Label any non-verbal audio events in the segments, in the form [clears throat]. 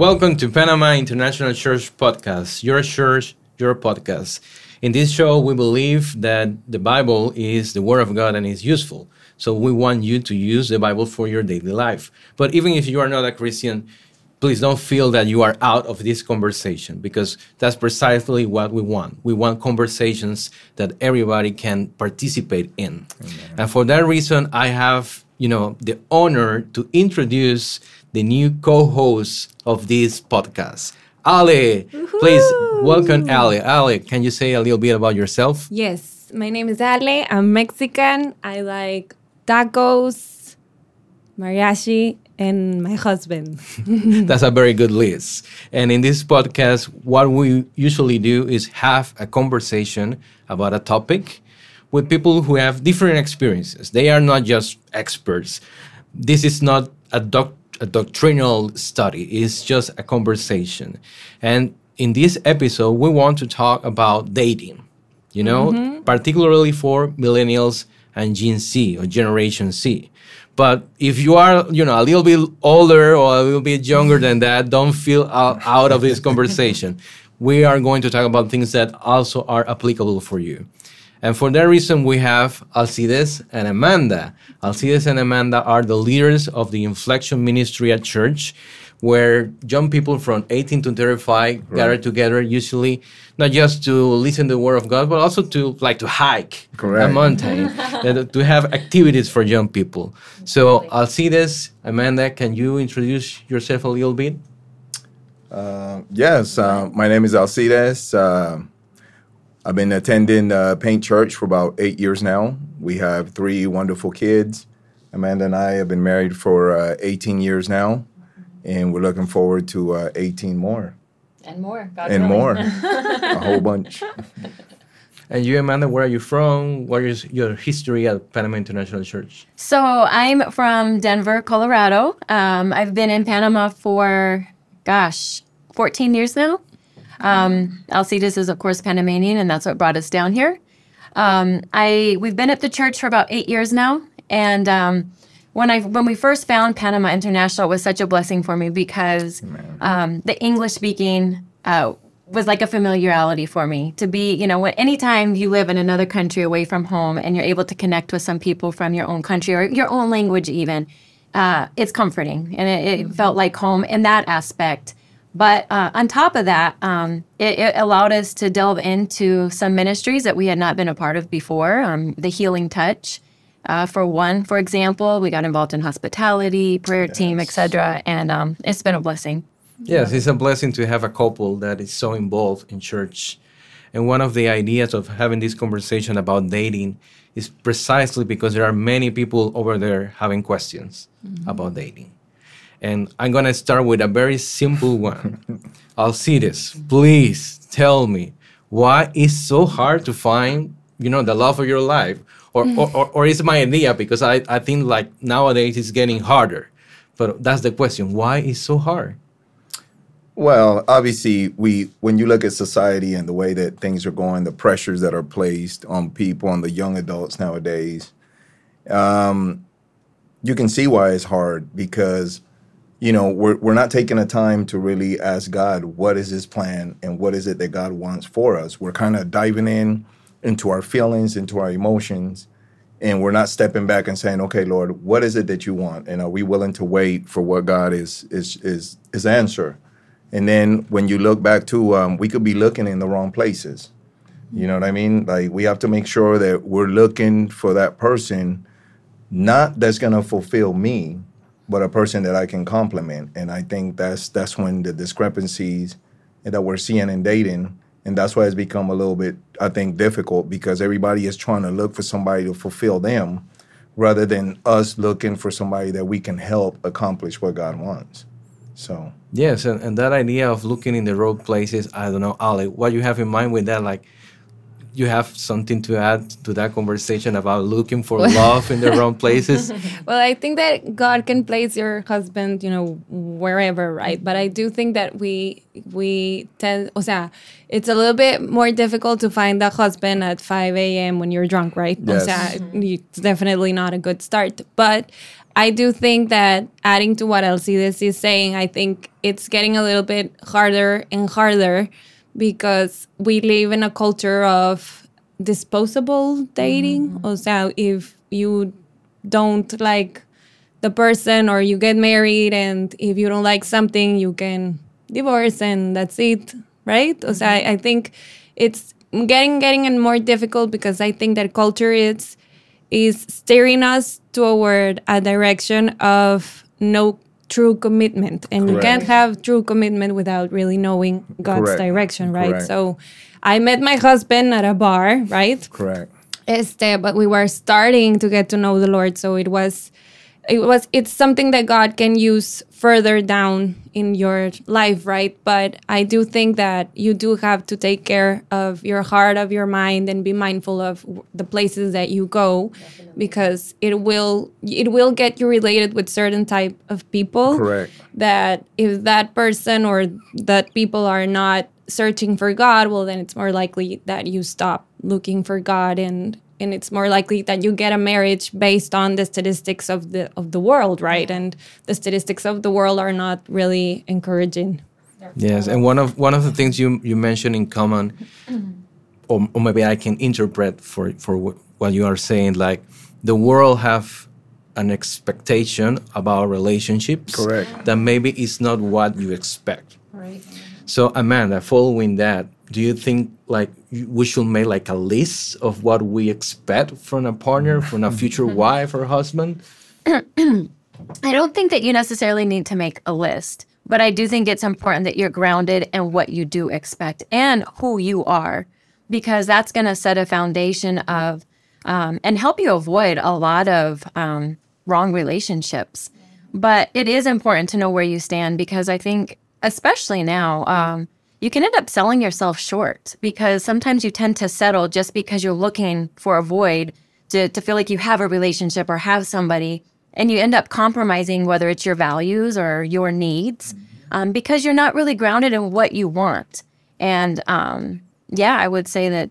Welcome to Panama International Church Podcast, your church, your podcast. In this show, we believe that the Bible is the Word of God and is useful. So we want you to use the Bible for your daily life. But even if you are not a Christian, please don't feel that you are out of this conversation because that's precisely what we want. We want conversations that everybody can participate in. Amen. And for that reason, I have, you know, the honor to introduce the new co-host of this podcast. Ale, please welcome Ale. Ale, can you say a little bit about yourself? Yes, my name is Ale. I'm Mexican. I like tacos, mariachi, and my husband. [laughs] That's a very good list. And in this podcast, what we usually do is have a conversation about a topic with people who have different experiences. They are not just experts. This is not a, doc- a doctrinal study, it's just a conversation. And in this episode, we want to talk about dating, you know, mm-hmm. particularly for millennials and Gen Z or Generation Z. But if you are, you know, a little bit older or a little bit younger than that, don't feel out, out of this conversation. [laughs] we are going to talk about things that also are applicable for you. And for that reason, we have Alcides and Amanda. Alcides and Amanda are the leaders of the Inflection Ministry at church where young people from 18 to 35 right. gather together usually not just to listen to the word of god but also to like to hike Correct. a mountain [laughs] to have activities for young people so alcides amanda can you introduce yourself a little bit uh, yes uh, my name is alcides uh, i've been attending uh, paint church for about eight years now we have three wonderful kids amanda and i have been married for uh, 18 years now and we're looking forward to uh, 18 more. And more. God and willing. more. [laughs] a whole bunch. And you, Amanda, where are you from? What is your history at Panama International Church? So I'm from Denver, Colorado. Um, I've been in Panama for, gosh, 14 years now. Um, Alcides is, of course, Panamanian, and that's what brought us down here. Um, I we've been at the church for about eight years now, and um, when I when we first found Panama International, it was such a blessing for me because um, the English speaking uh, was like a familiarity for me to be. You know, anytime you live in another country away from home and you're able to connect with some people from your own country or your own language, even, uh, it's comforting and it, it, felt like home in that aspect. But uh, on top of that, um, it, it, allowed us to delve into some ministries that we had not been a part of before. Um, the Healing Touch uh, for one, for example, we got involved in hospitality, prayer yes. team, etc., and um, it's been a blessing. Yes, it's a blessing to have a couple that is so involved in church. And one of the ideas of having this conversation about dating is precisely because there are many people over there having questions mm-hmm. about dating. And I'm going to start with a very simple one. [laughs] Alcides. Please tell me why it's so hard to find, you know, the love of your life or, or, or, or is my idea because I, I think like nowadays it's getting harder but that's the question why is so hard well obviously we when you look at society and the way that things are going the pressures that are placed on people on the young adults nowadays um, you can see why it's hard because you know we're, we're not taking the time to really ask god what is his plan and what is it that god wants for us we're kind of diving in into our feelings, into our emotions, and we're not stepping back and saying, "Okay, Lord, what is it that you want?" And are we willing to wait for what God is is is is answer? And then when you look back to, um, we could be looking in the wrong places. You know what I mean? Like we have to make sure that we're looking for that person, not that's gonna fulfill me, but a person that I can compliment. And I think that's that's when the discrepancies that we're seeing in dating and that's why it's become a little bit i think difficult because everybody is trying to look for somebody to fulfill them rather than us looking for somebody that we can help accomplish what god wants so yes and, and that idea of looking in the wrong places i don't know Ale what you have in mind with that like you have something to add to that conversation about looking for love in the wrong places? [laughs] Well, I think that God can place your husband, you know, wherever, right? But I do think that we we tend, o sea, it's a little bit more difficult to find a husband at 5 a.m. when you're drunk, right? Yes. O sea, mm-hmm. it's definitely not a good start. But I do think that adding to what Alcides is saying, I think it's getting a little bit harder and harder because we live in a culture of disposable dating. Mm-hmm. O sea, if you don't like the person or you get married and if you don't like something, you can divorce and that's it, right? O sea, I, I think it's getting getting more difficult because I think that culture is is steering us toward a direction of no true commitment and you can't have true commitment without really knowing god's Correct. direction right Correct. so i met my husband at a bar right Correct. este, but we were starting to get to know the Lord. So it was, it was, it's something that God can use further down in your life, right? But I do think that you do have to take care of your heart, of your mind, and be mindful of the places that you go, because it will, it will get you related with certain type of people. Correct. That if that person or that people are not searching for God, well, then it's more likely that you stop looking for God, and and it's more likely that you get a marriage based on the statistics of the of the world, right? And the statistics of the world are not really encouraging. Yes, and one of one of the things you you mentioned in common, or, or maybe I can interpret for for what you are saying, like the world have an expectation about relationships, Correct. That maybe is not what you expect. Right. So Amanda, following that, do you think like we should make like a list of what we expect from a partner, from a [laughs] future wife or husband? [clears throat] I don't think that you necessarily need to make a list, but I do think it's important that you're grounded in what you do expect and who you are, because that's going to set a foundation of um, and help you avoid a lot of um, wrong relationships. But it is important to know where you stand because I think, especially now, um, you can end up selling yourself short because sometimes you tend to settle just because you're looking for a void to, to feel like you have a relationship or have somebody and you end up compromising whether it's your values or your needs um, because you're not really grounded in what you want. And um, yeah i would say that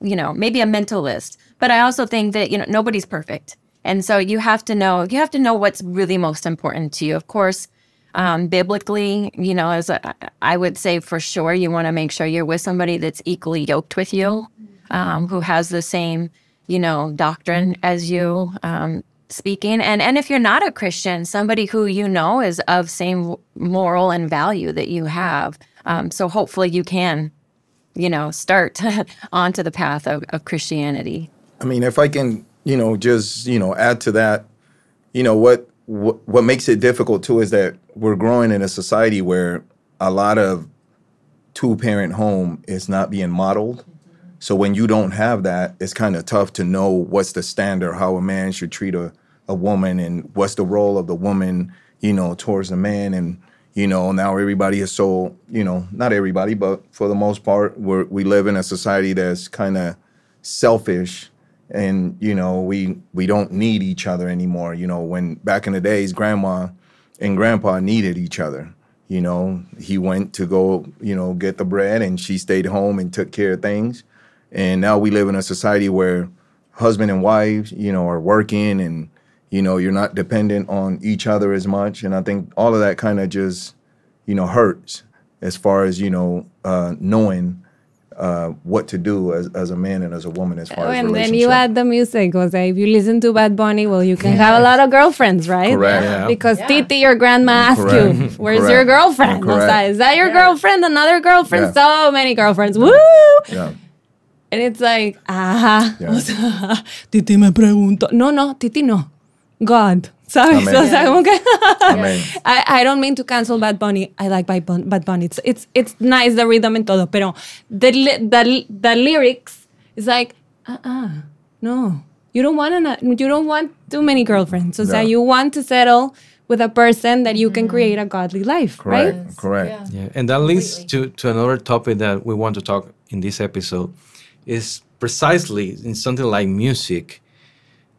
you know maybe a mental list but i also think that you know nobody's perfect. And so you have to know you have to know what's really most important to you. Of course um, biblically you know as a, i would say for sure you want to make sure you're with somebody that's equally yoked with you um, who has the same you know doctrine as you um, speaking. And and if you're not a christian somebody who you know is of same moral and value that you have um, so hopefully you can you know start [laughs] onto the path of, of christianity. I mean, if I can, you know, just you know, add to that, you know, what what, what makes it difficult too is that we're growing in a society where a lot of two parent home is not being modeled. So when you don't have that, it's kind of tough to know what's the standard, how a man should treat a, a woman, and what's the role of the woman, you know, towards the man. And you know, now everybody is so, you know, not everybody, but for the most part, we're, we live in a society that's kind of selfish and you know we we don't need each other anymore. You know when back in the days grandma and grandpa needed each other. You know he went to go you know get the bread and she stayed home and took care of things. And now we live in a society where husband and wife you know are working and you know you're not dependent on each other as much. And i think all of that kind of just you know hurts as far as you know uh, knowing uh, what to do as, as a man and as a woman as far as and then you add the music. Was if you listen to Bad Bunny, well, you can have a lot of girlfriends, right? Correct. Yeah. Because Titi, your grandma asked you, "Where's Correct. your girlfriend?" O Correct. is that your girlfriend? Another girlfriend? Yeah. So many girlfriends. Woo! yeah. And it's like, ajá. Yeah. [laughs] O sea, Titi me preguntó. No, no, Titi no. God. ¿Sabes? Amén. O sea, como que. Amén. I, I don't mean to cancel Bad Bunny. I like Bad Bunny. Bad Bunny. It's, it's, it's nice, the rhythm and todo. Pero the, the, the lyrics is like, uh-uh. No. You don't want to, you don't want too many girlfriends. So sea, Yeah. you want to settle with a person that you can mm. create a godly life, Correct. right? Correct. Yeah, and that leads to, to another topic that we want to talk in this episode is precisely in something like music,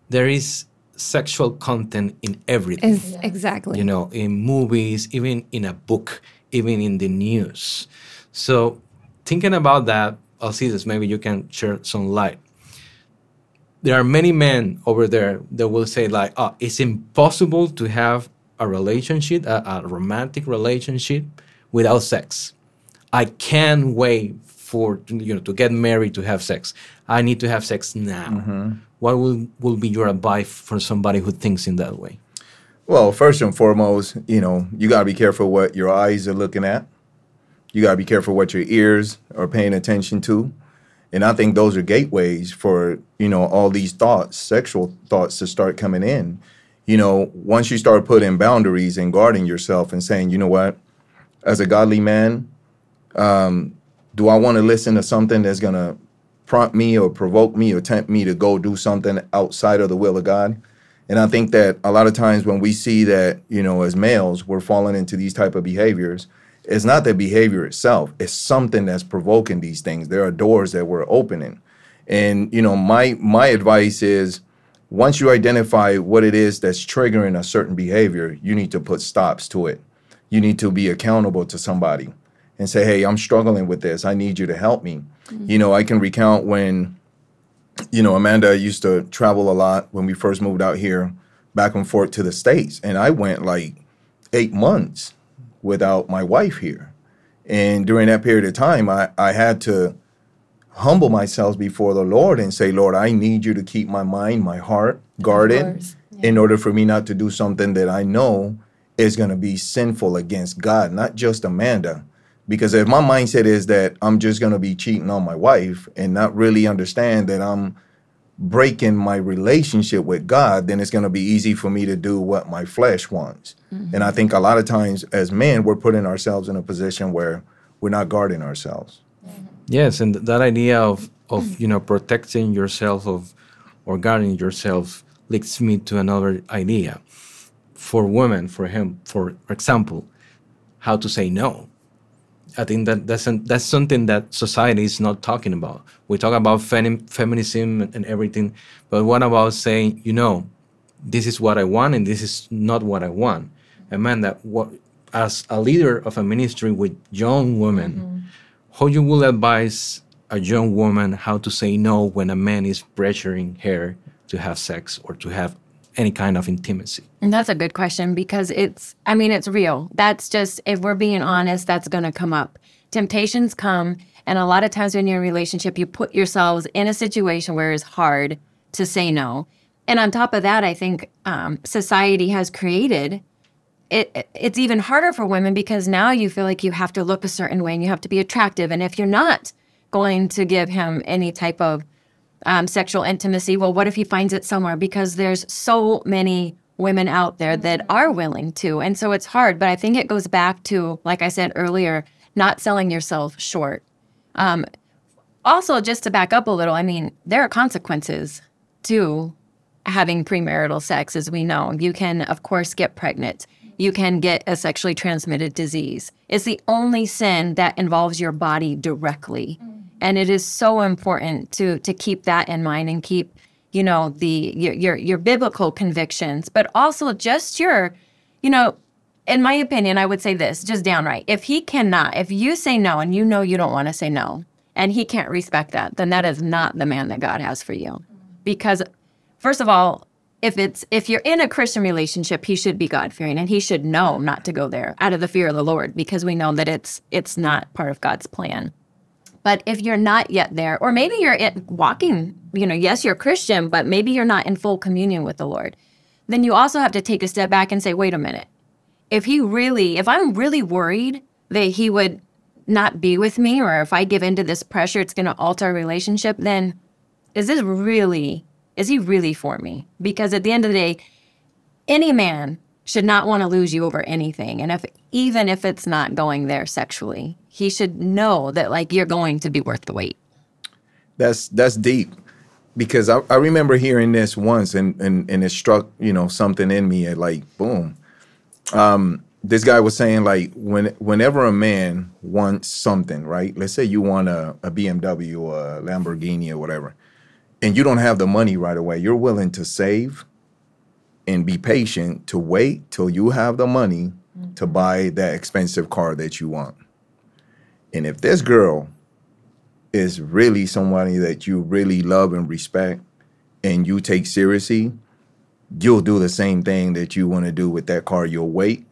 there is sexual content in everything. Is exactly. You know, in movies, even in a book, even in the news. So, thinking about that, oh, Alcides, maybe you can share some light. There are many men over there that will say, like, oh, it's impossible to have a relationship, a, a romantic relationship, without sex. I can't wait for you know to get married to have sex. I need to have sex now. Mm-hmm. What will will be your advice for somebody who thinks in that way? Well, first and foremost, you know, you got to be careful what your eyes are looking at. You got to be careful what your ears are paying attention to. And I think those are gateways for, you know, all these thoughts, sexual thoughts to start coming in. You know, once you start putting boundaries and guarding yourself and saying, you know what, as a godly man, um, do I want to listen to something that's going to prompt me or provoke me or tempt me to go do something outside of the will of God? And I think that a lot of times when we see that, you know, as males, we're falling into these type of behaviors, it's not the behavior itself. It's something that's provoking these things. There are doors that we're opening. And, you know, my my advice is once you identify what it is that's triggering a certain behavior, you need to put stops to it. You need to be accountable to somebody and say, "Hey, I'm struggling with this. I need you to help me." You know, I can recount when you know, Amanda used to travel a lot when we first moved out here, back and forth to the States. And I went like eight months without my wife here. And during that period of time, I, I had to humble myself before the Lord and say, Lord, I need you to keep my mind, my heart guarded course, in order for me not to do something that I know is going to be sinful against God, not just Amanda. Because if my mindset is that I'm just going to be cheating on my wife and not really understand that I'm breaking my relationship with God, then it's going to be easy for me to do what my flesh wants. Mm-hmm. And I think a lot of times as men, we're putting ourselves in a position where we're not guarding ourselves. Mm-hmm. Yes, and that idea of of mm-hmm. you know protecting yourself of or guarding yourself leads me to another idea. For women, for him, for example, how to say no. I think that that's an, that's something that society is not talking about. We talk about femi- feminism and everything, but what about saying, you know, this is what I want and this is not what I want? And man, that what as a leader of a ministry with young women, mm-hmm. how you will advise a young woman how to say no when a man is pressuring her to have sex or to have any kind of intimacy? And that's a good question because it's, I mean, it's real. That's just, if we're being honest, that's going to come up. Temptations come. And a lot of times when you're in a relationship, you put yourselves in a situation where it's hard to say no. And on top of that, I think um, society has created it, it's even harder for women because now you feel like you have to look a certain way and you have to be attractive. And if you're not going to give him any type of um, sexual intimacy, well, what if he finds it somewhere? Because there's so many women out there that are willing to. And so it's hard. But I think it goes back to, like I said earlier, not selling yourself short. Um, also, just to back up a little, I mean, there are consequences to having premarital sex, as we know. You can, of course, get pregnant. You can get a sexually transmitted disease. It's the only sin that involves your body directly. And it is so important to to keep that in mind and keep, you know, the your your, your biblical convictions, but also just your, you know, in my opinion, I would say this, just downright. If he cannot, if you say no and you know you don't want to say no, and he can't respect that, then that is not the man that God has for you. Because first of all, if it's if you're in a Christian relationship, he should be God fearing and he should know not to go there out of the fear of the Lord because we know that it's it's not part of God's plan. But if you're not yet there, or maybe you're in, walking, you know, yes, you're Christian, but maybe you're not in full communion with the Lord, then you also have to take a step back and say, wait a minute. If he really, if I'm really worried that he would not be with me, or if I give into this pressure, it's going to alter our relationship, then is this really, is he really for me? Because at the end of the day, any man should not want to lose you over anything. And if even if it's not going there sexually, he should know that like you're going to be worth the wait. That's that's deep because I, I remember hearing this once and, and and it struck you know something in me and like boom. Um, this guy was saying like when whenever a man wants something, right? Let's say you want a, a BMW or a Lamborghini or whatever, and you don't have the money right away, you're willing to save and be patient to wait till you have the money to buy that expensive car that you want. And if this girl is really somebody that you really love and respect and you take seriously, you'll do the same thing that you want to do with that car. You'll wait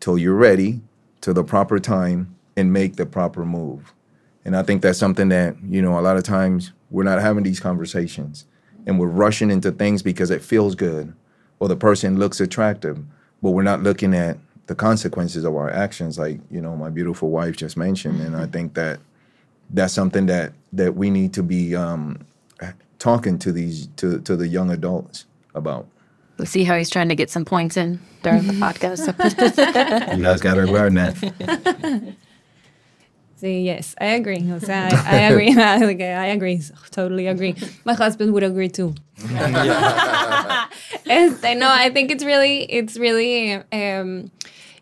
till you're ready to the proper time and make the proper move. And I think that's something that, you know, a lot of times we're not having these conversations and we're rushing into things because it feels good or the person looks attractive, but we're not looking at the consequences of our actions like, you know, my beautiful wife just mentioned. And I think that that's something that that we need to be um, talking to these to to the young adults about. We'll see how he's trying to get some points in during the [laughs] podcast. You guys got to learn that. See, yes, I agree. I, I agree. [laughs] I agree. Totally agree. My husband would agree too. [laughs] este, no, I think it's really, it's really um,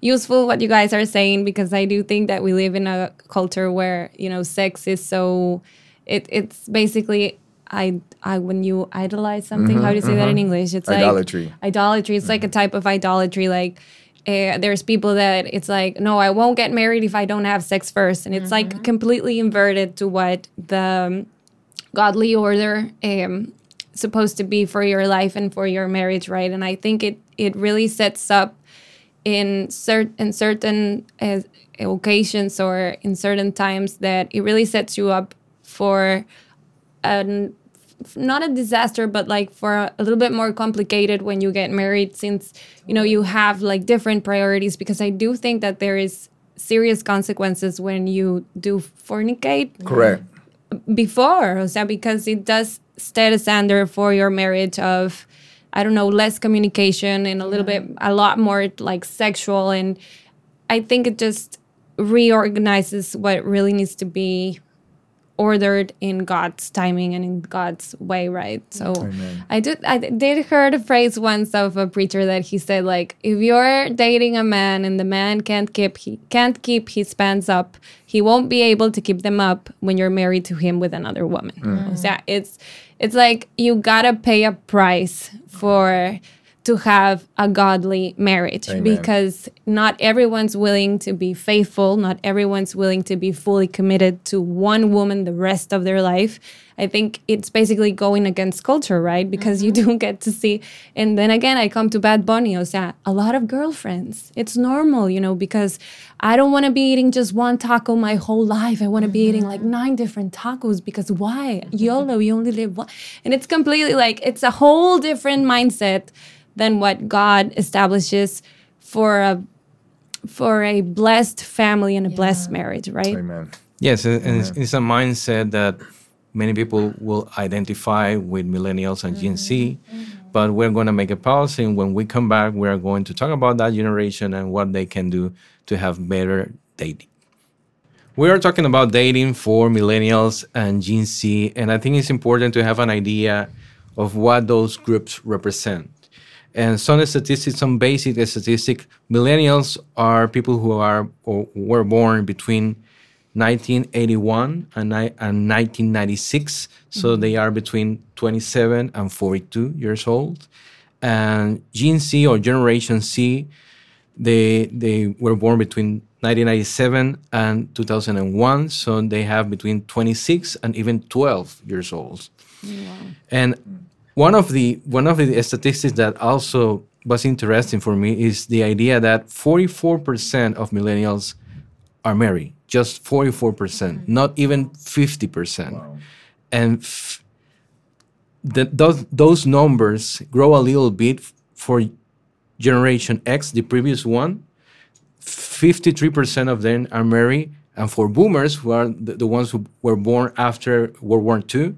useful what you guys are saying because I do think that we live in a culture where you know sex is so, it, it's basically I, I when you idolize something. how do you say that in English? It's Idolatry. like idolatry. It's like a type of idolatry. Like uh, there's people that it's like, no, I won't get married if I don't have sex first, and it's like completely inverted to what the um, godly order um, supposed to be for your life and for your marriage, right? And I think it it really sets up in cert in certain uh, occasions or in certain times that it really sets you up for an not a disaster but like for a, a little bit more complicated when you get married since you know you have like different priorities because i do think that there is serious consequences when you do fornicate Correct. before o sea because it does set a standard for your marriage of i don't know less communication and a little bit a lot more like sexual and i think it just reorganizes what really needs to be ordered in god's timing and in god's way right? So i did i did heard a phrase once of a preacher that he said like if you're dating a man and the man can't keep he can't keep his pants up he won't be able to keep them up when you're married to him with another woman. Mm. O sea, it's it's like you gotta pay a price for to have a godly marriage Amen. because not everyone's willing to be faithful not everyone's willing to be fully committed to one woman the rest of their life. I think it's basically going against culture right? Because you mm-hmm. don't get to see and then again i come to bad bunny o sea a lot of girlfriends. It's normal you know because i don't want to be eating just one taco my whole life. I want to be eating like mm-hmm. nine different tacos because why? [laughs] Yolo you only live one. And it's completely like it's a whole different mindset than what God establishes for a for a blessed family and a blessed marriage, right? Amen. Yes, and and it's, it's a mindset that many people will identify with millennials and Gen Z. Mm-hmm. But we're going to make a pause, and when we come back, we are going to talk about that generation and what they can do to have better dating. We are talking about dating for millennials and Gen Z, and I think it's important to have an idea of what those groups represent. And some statistics, some basic statistics, millennials are people who are or were born between 1981 and, and 1996. So mm-hmm. they are between 27 and 42 years old. And Gen Z or Generation Z, they they were born between 1997 and 2001. So they have between 26 and even 12 years old. And mm. One of the one of the statistics that also was interesting for me is the idea that 44% of millennials are married. Just 44%, mm-hmm. not even 50%. And f- the, those those numbers grow a little bit for Generation X, the previous one. 53% of them are married, and for Boomers, who are the, the ones who were born after World War II,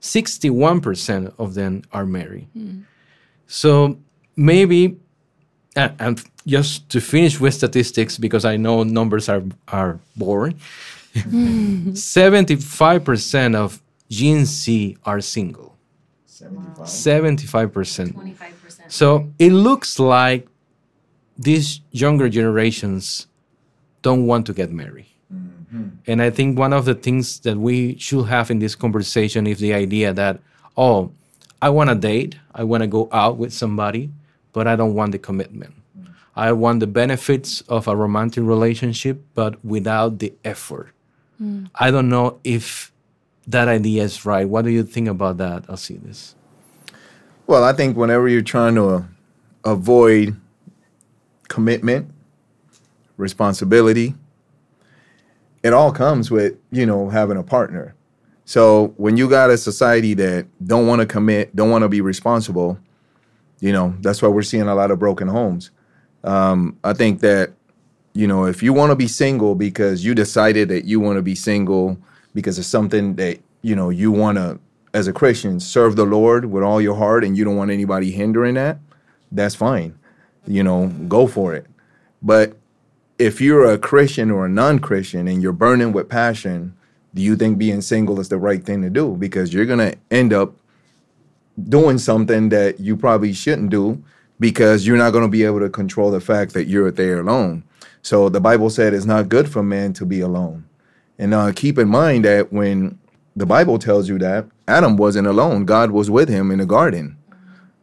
61% of them are married. Hmm. So maybe, and, and just to finish with statistics, because I know numbers are, are boring, hmm. [laughs] 75% of Gen Z are single. 75%. 25%. So it looks like these younger generations don't want to get married. And I think one of the things that we should have in this conversation is the idea that, oh, I want to date, I want to go out with somebody, but I don't want the commitment. I want the benefits of a romantic relationship, but without the effort. I don't know if that idea is right. What do you think about that, Alcides? Well, I think whenever you're trying to uh, avoid commitment, responsibility, it all comes with, you know, having a partner. So when you got a society that don't want to commit, don't want to be responsible, you know, that's why we're seeing a lot of broken homes. Um, I think that, you know, if you want to be single because you decided that you want to be single because of something that, you know, you want to, as a Christian, serve the Lord with all your heart and you don't want anybody hindering that, that's fine. You know, go for it. But if you're a Christian or a non Christian and you're burning with passion, do you think being single is the right thing to do? Because you're going to end up doing something that you probably shouldn't do because you're not going to be able to control the fact that you're there alone. So the Bible said it's not good for man to be alone. And uh, keep in mind that when the Bible tells you that Adam wasn't alone, God was with him in the garden.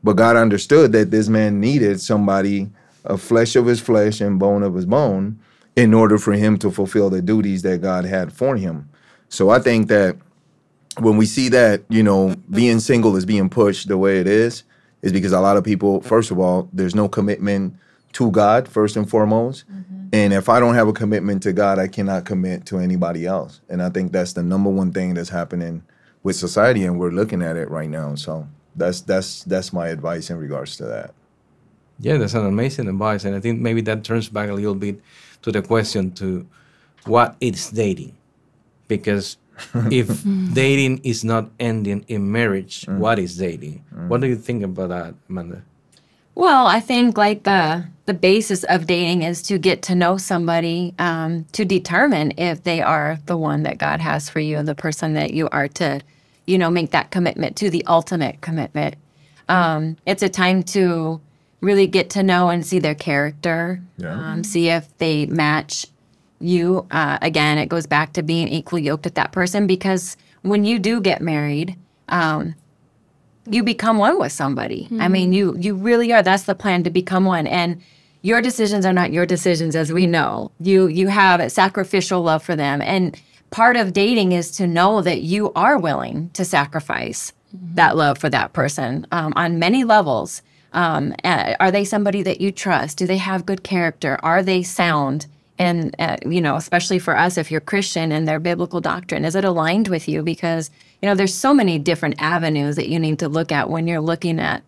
But God understood that this man needed somebody, a flesh of his flesh and bone of his bone, in order for him to fulfill the duties that God had for him. So I think that when we see that, you know, being single is being pushed the way it is, is because a lot of people, first of all, there's no commitment to God, first and foremost. Mm-hmm. And if I don't have a commitment to God, I cannot commit to anybody else. And I think that's the number one thing that's happening with society, and we're looking at it right now. So that's that's that's my advice in regards to that. Yeah, that's an amazing advice, and I think maybe that turns back a little bit to the question to what is dating, because [laughs] if dating is not ending in marriage, what is dating? What do you think about that, Amanda? Well, I think like the the basis of dating is to get to know somebody um, to determine if they are the one that God has for you, and the person that you are to, you know, make that commitment to the ultimate commitment. Um, it's a time to really get to know and see their character, Yeah. um, see if they match you. Uh, again, it goes back to being equally yoked with that person because when you do get married, um, you become one with somebody. I mean, you you really are. That's the plan to become one. And your decisions are not your decisions, as we know. You you have a sacrificial love for them, and part of dating is to know that you are willing to sacrifice that love for that person um, on many levels. Um, are they somebody that you trust? Do they have good character? Are they sound? And uh, you know, especially for us, if you're Christian and their biblical doctrine, is it aligned with you? Because you know, there's so many different avenues that you need to look at when you're looking at,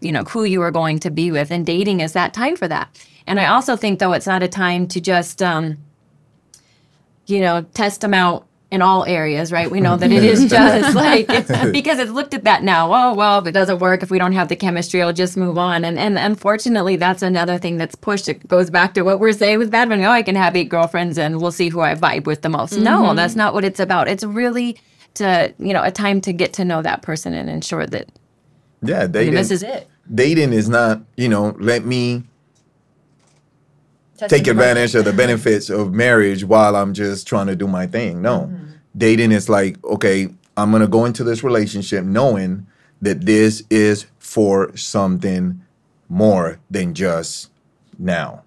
you know, who you are going to be with, and dating is that time for that. And I also think, though, it's not a time to just, um, you know, test them out in all areas, right? We know that it is [laughs] just like it's, [laughs] because it's looked at that now. Oh well, if it doesn't work, if we don't have the chemistry, I'll just move on. And and unfortunately, that's another thing that's pushed. It goes back to what we're saying with Bad Bunny. Oh, I can have eight girlfriends, and we'll see who I vibe with the most. No, mm-hmm. that's not what it's about. It's really to you know a time to get to know that person and ensure that Yeah, I mean, dating. this is it. dating is not, you know, let me take advantage of the benefits of marriage while I'm just trying to do my thing. No. Dating is like, okay, I'm going to go into this relationship knowing that this is for something more than just now.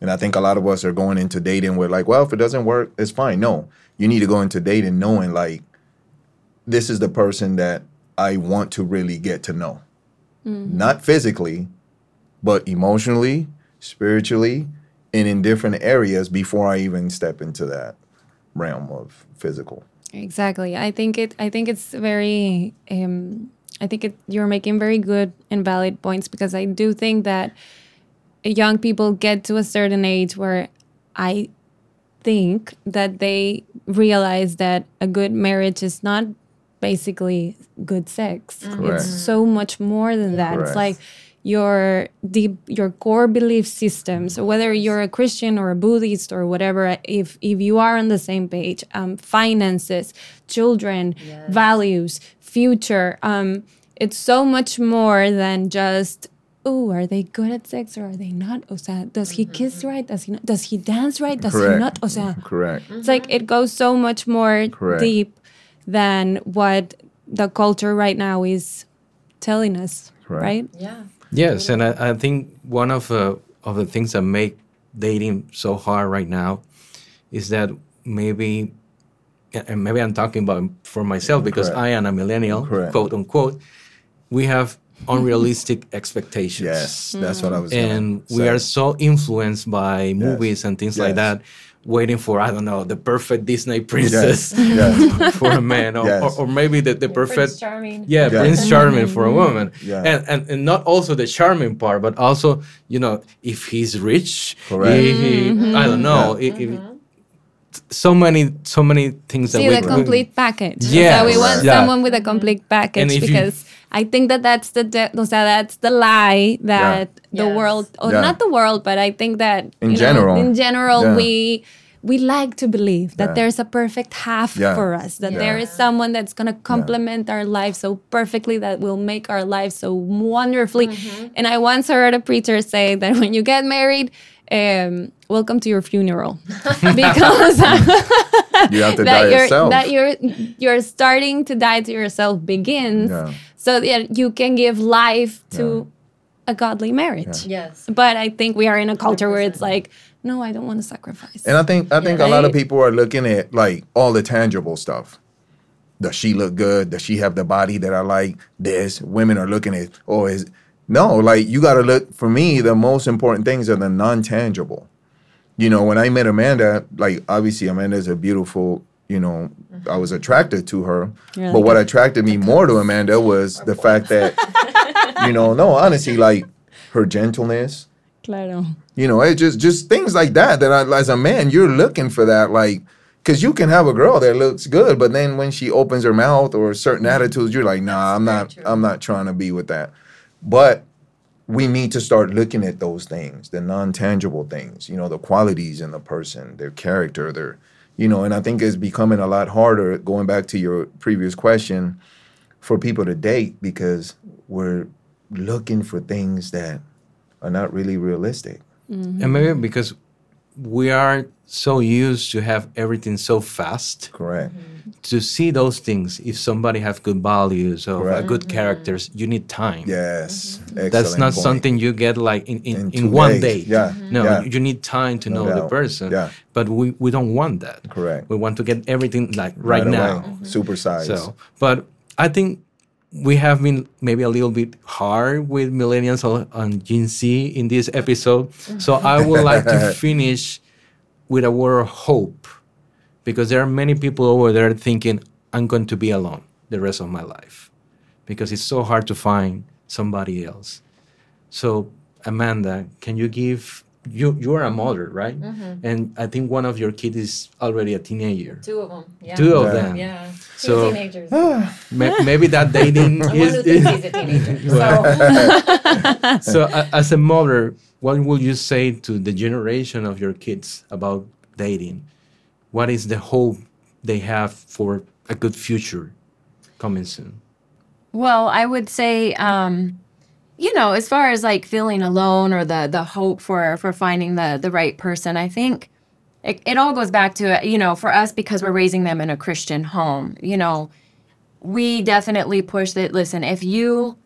And I think a lot of us are going into dating with like, well, if it doesn't work, it's fine. No, you need to go into dating knowing like, this is the person that I want to really get to know. Not physically, but emotionally, spiritually, and in different areas before I even step into that realm of physical. Exactly. I think it. I think it's very. Um, I think it, you're making very good and valid points because I do think that young people get to a certain age where I think that they realize that a good marriage is not basically good sex. Correct. It's so much more than that. Correct. It's like your deep your core belief systems whether you're a christian or a buddhist or whatever if if you are on the same page um, finances children values future um, it's so much more than just oh, are they good at sex or are they not? O sea, does he kiss right? Does he not? Does he dance right? Does he Correct. not? O sea, Correct. it's like it goes so much more Correct. deep than what the culture right now is telling us, Correct. right? Yeah. Yes, and I, I think one of uh, of the things that make dating so hard right now is that maybe, and maybe I'm talking about for myself because Correct. I am a millennial, Correct. quote unquote. We have unrealistic [laughs] expectations. Yes, that's what I was. and we say. are so influenced by movies and things like that waiting for i don't know the perfect disney princess Yes. yes. [laughs] for a man or, Yes. or, or maybe the, the perfect charming. yeah, Yeah. prince charming for a mm-hmm. woman Yeah. and, and and not also the charming part but also you know if he's rich Correct. if he, i don't mm-hmm. know Yeah. if, if- mm-hmm. so many so many things that See we the complete package. Yeah, So we want Yeah. someone with a complete package And you- because I think that that's the de- o sea, that's the lie that the Yes. world, or Yeah. not the world, but I think that In you know, general. in general, Yeah. we we like to believe that Yeah. there's a perfect half Yeah. for us, that Yeah. there is someone that's gonna complement our life so perfectly that will make our life so wonderfully. Mm-hmm. And I once heard a preacher say that when you get married. Um, welcome to your funeral [laughs] because You have to that die you're yourself. that you're you're starting to die to yourself begins Yeah. so that you can give life to a godly marriage Yes. but i think we are in a culture where it's like no i don't want to sacrifice And I think I think a lot of people are looking at like all the tangible stuff. Does she look good? Does she have the body that I like? This women are looking at oh is no like you got to look for me. The most important things are the non tangible. You know, when I met Amanda, like obviously Amanda is a beautiful. You know, mm-hmm. I was attracted to her, You're but like what attracted me [laughs] more to Amanda was the fact that you know, no, honestly, [laughs] like her gentleness, claro you know, it just just things like that. That I, as a man, you're looking for that, like, because you can have a girl that looks good, but then when she opens her mouth or certain mm-hmm. attitudes, you're like, nah, I'm not, true. I'm not trying to be with that. But we need to start looking at those things, the non tangible things, you know, the qualities in the person, their character, their, you know, and I think it's becoming a lot harder. Going back to your previous question, for people to date because we're looking for things that are not really realistic. Mm-hmm. and maybe because we are so used to have everything so fast Correct. Mm-hmm. To see those things if somebody have good values or Correct. good mm-hmm. characters you need time Yes. Mm-hmm. that's not point. something you get like in, in, In in, one days. day Yeah. Mm-hmm. no Yeah. you need time to No know the person Yeah. but we, we don't want that Correct. we want to get everything like right, away. now Supersize. so but i think we have been maybe a little bit hard with millennials on, on Gen Z in this episode. So I would like to [laughs] finish with a word of hope because there are many people over there thinking, I'm going to be alone the rest of my life because it's so hard to find somebody else. So, Amanda, can you give you you are a mother, right? Mm-hmm. And I think one of your kids is already a teenager. Two of them. Yeah. Two of Yeah. them. Yeah. Two So- teenagers. Ah. [laughs] Ma- maybe that dating [laughs] One is, who thinks he's a teenager. [laughs] So so a- as a mother what would you say to the generation of your kids about dating what is the hope they have for a good future coming soon Well, I would say, um, you know, as far as like feeling alone or the the hope for for finding the the right person, I think it, it all goes back to you know for us because we're raising them in a Christian home. You know, we definitely push that. Listen, if you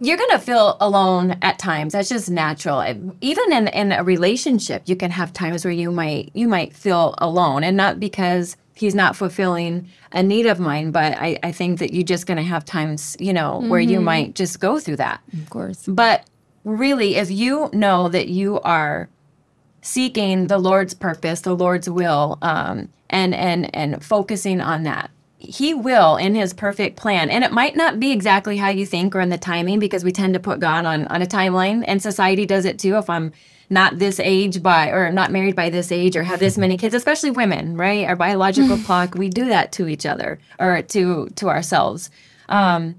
you're gonna feel alone at times. That's just natural. Even in in a relationship, you can have times where you might you might feel alone, and not because he's not fulfilling a need of mine, but I, I think that you're just gonna have times, you know, where you might just go through that. of course But really, if you know that you are seeking the Lord's purpose, the Lord's will, um, and and and focusing on that, He will in His perfect plan. And it might not be exactly how you think or in the timing, because we tend to put God on on a timeline, and society does it too. If I'm not this age by or not married by this age or have this many kids especially women right our biological [laughs] clock we do that to each other or to to ourselves um,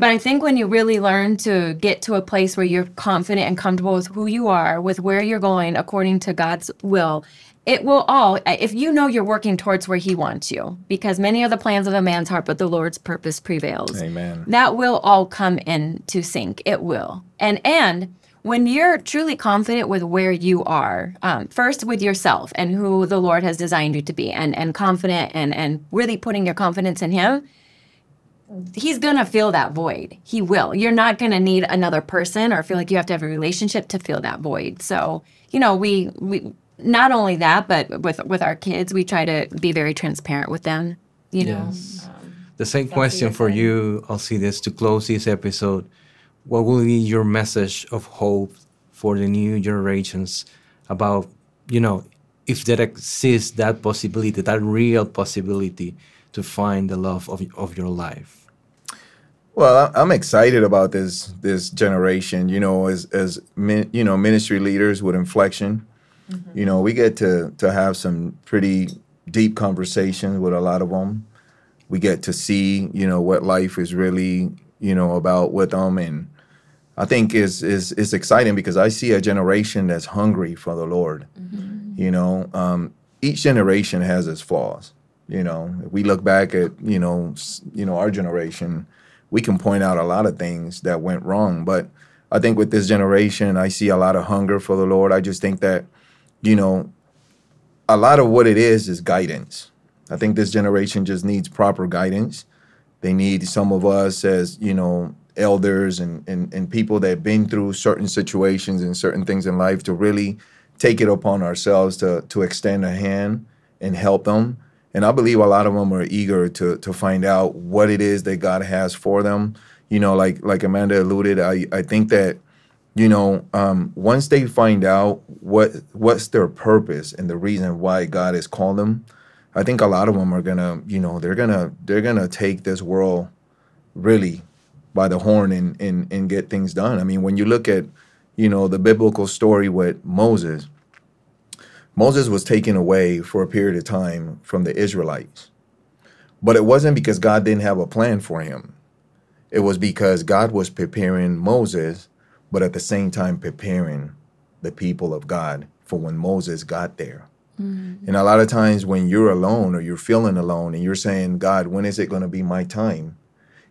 But I think when you really learn to get to a place where you're confident and comfortable with who you are, with where you're going according to God's will, it will all, if you know you're working towards where He wants you, because many are the plans of a man's heart, but the Lord's purpose prevails. Amen. That will all come into sync. It will. And, and, when you're truly confident with where you are, um, first with yourself and who the Lord has designed you to be, and and confident and and really putting your confidence in Him, He's gonna fill that void. He will. You're not gonna need another person or feel like you have to have a relationship to fill that void. So you know, we we not only that, but with with our kids, we try to be very transparent with them. You know. Yes. Um, the same question for you, Alcides, to close this episode. What will be your message of hope for the new generations about, you know, if there exists that possibility, that real possibility to find the love of, of your life? Well, I- I'm excited about this this generation. You know, as as you know, ministry leaders with inflection. You know, we get to to have some pretty deep conversations with a lot of them. We get to see, you know, what life is really, you know, about with them, and I think is is is exciting because I see a generation that's hungry for the Lord. You know, um, each generation has its flaws. You know, if we look back at you know you know our generation, we can point out a lot of things that went wrong. But I think with this generation, I see a lot of hunger for the Lord. I just think that you know a lot of what it is is guidance. I think this generation just needs proper guidance. They need some of us as you know elders and, and and people that have been through certain situations and certain things in life to really take it upon ourselves to to extend a hand and help them. And I believe a lot of them are eager to to find out what it is that God has for them. You know, like like Amanda alluded, I I think that you know um, once they find out what what's their purpose and the reason why God has called them, I think a lot of them are gonna you know they're gonna they're gonna take this world really by the horn and, and and get things done. I mean, when you look at you know the biblical story with Moses, Moses was taken away for a period of time from the Israelites. But it wasn't because God didn't have a plan for him. It was because God was preparing Moses, but at the same time preparing the people of God for when Moses got there. Mm-hmm. And a lot of times when you're alone or you're feeling alone and you're saying, God, when is it going to be my time?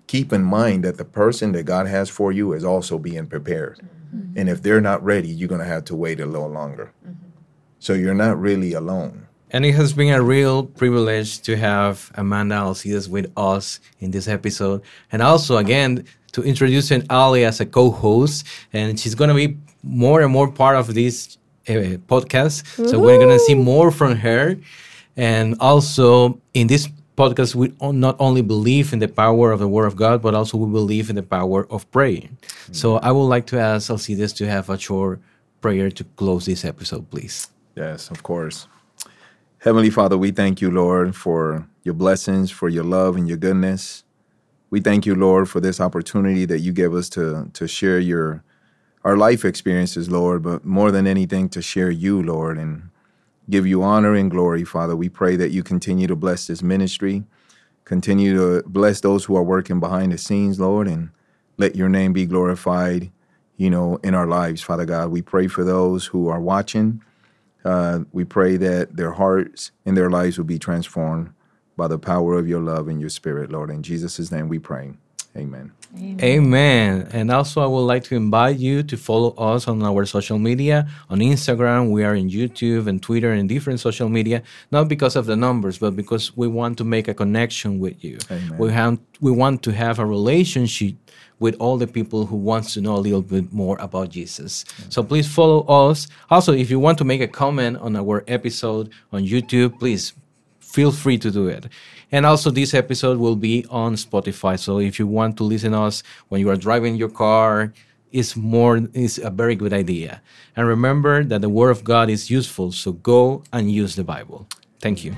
Keep in mind that the person that God has for you is also being prepared. Mm-hmm. And if they're not ready, you're going to have to wait a little longer. Mm-hmm. So you're not really alone. And it has been a real privilege to have Amanda Alcides with us in this episode. And also, again, to introducing Ale as a co host. And she's going to be more and more part of this uh, podcast. So we're going to see more from her. And also, in this podcast, we not only believe in the power of the Word of God, but also we believe in the power of praying. So I would like to ask Alcides to have a short prayer to close this episode, please. Yes, of course. Heavenly Father, we thank you, Lord, for your blessings, for your love and your goodness. We thank you, Lord, for this opportunity that you give us to to share your our life experiences, Lord, but more than anything to share you, Lord, and give you honor and glory, Father. We pray that you continue to bless this ministry, continue to bless those who are working behind the scenes, Lord, and let your name be glorified, you know, in our lives, Father God. We pray for those who are watching. Uh, we pray that their hearts and their lives will be transformed by the power of your love and your spirit, Lord. In Jesus' name we pray. Amen. Amen. And also, I would like to invite you to follow us on our social media. On Instagram, we are in YouTube and Twitter and different social media, not because of the numbers, but because we want to make a connection with you. Amen. We, have, we want to have a relationship with all the people who wants to know a little bit more about Jesus. So please follow us. Also, if you want to make a comment on our episode on YouTube, please feel free to do it. And also this episode will be on Spotify. So if you want to listen us when you are driving your car, it's more is a very good idea. And remember that the word of God is useful, so go and use the Bible. Thank you.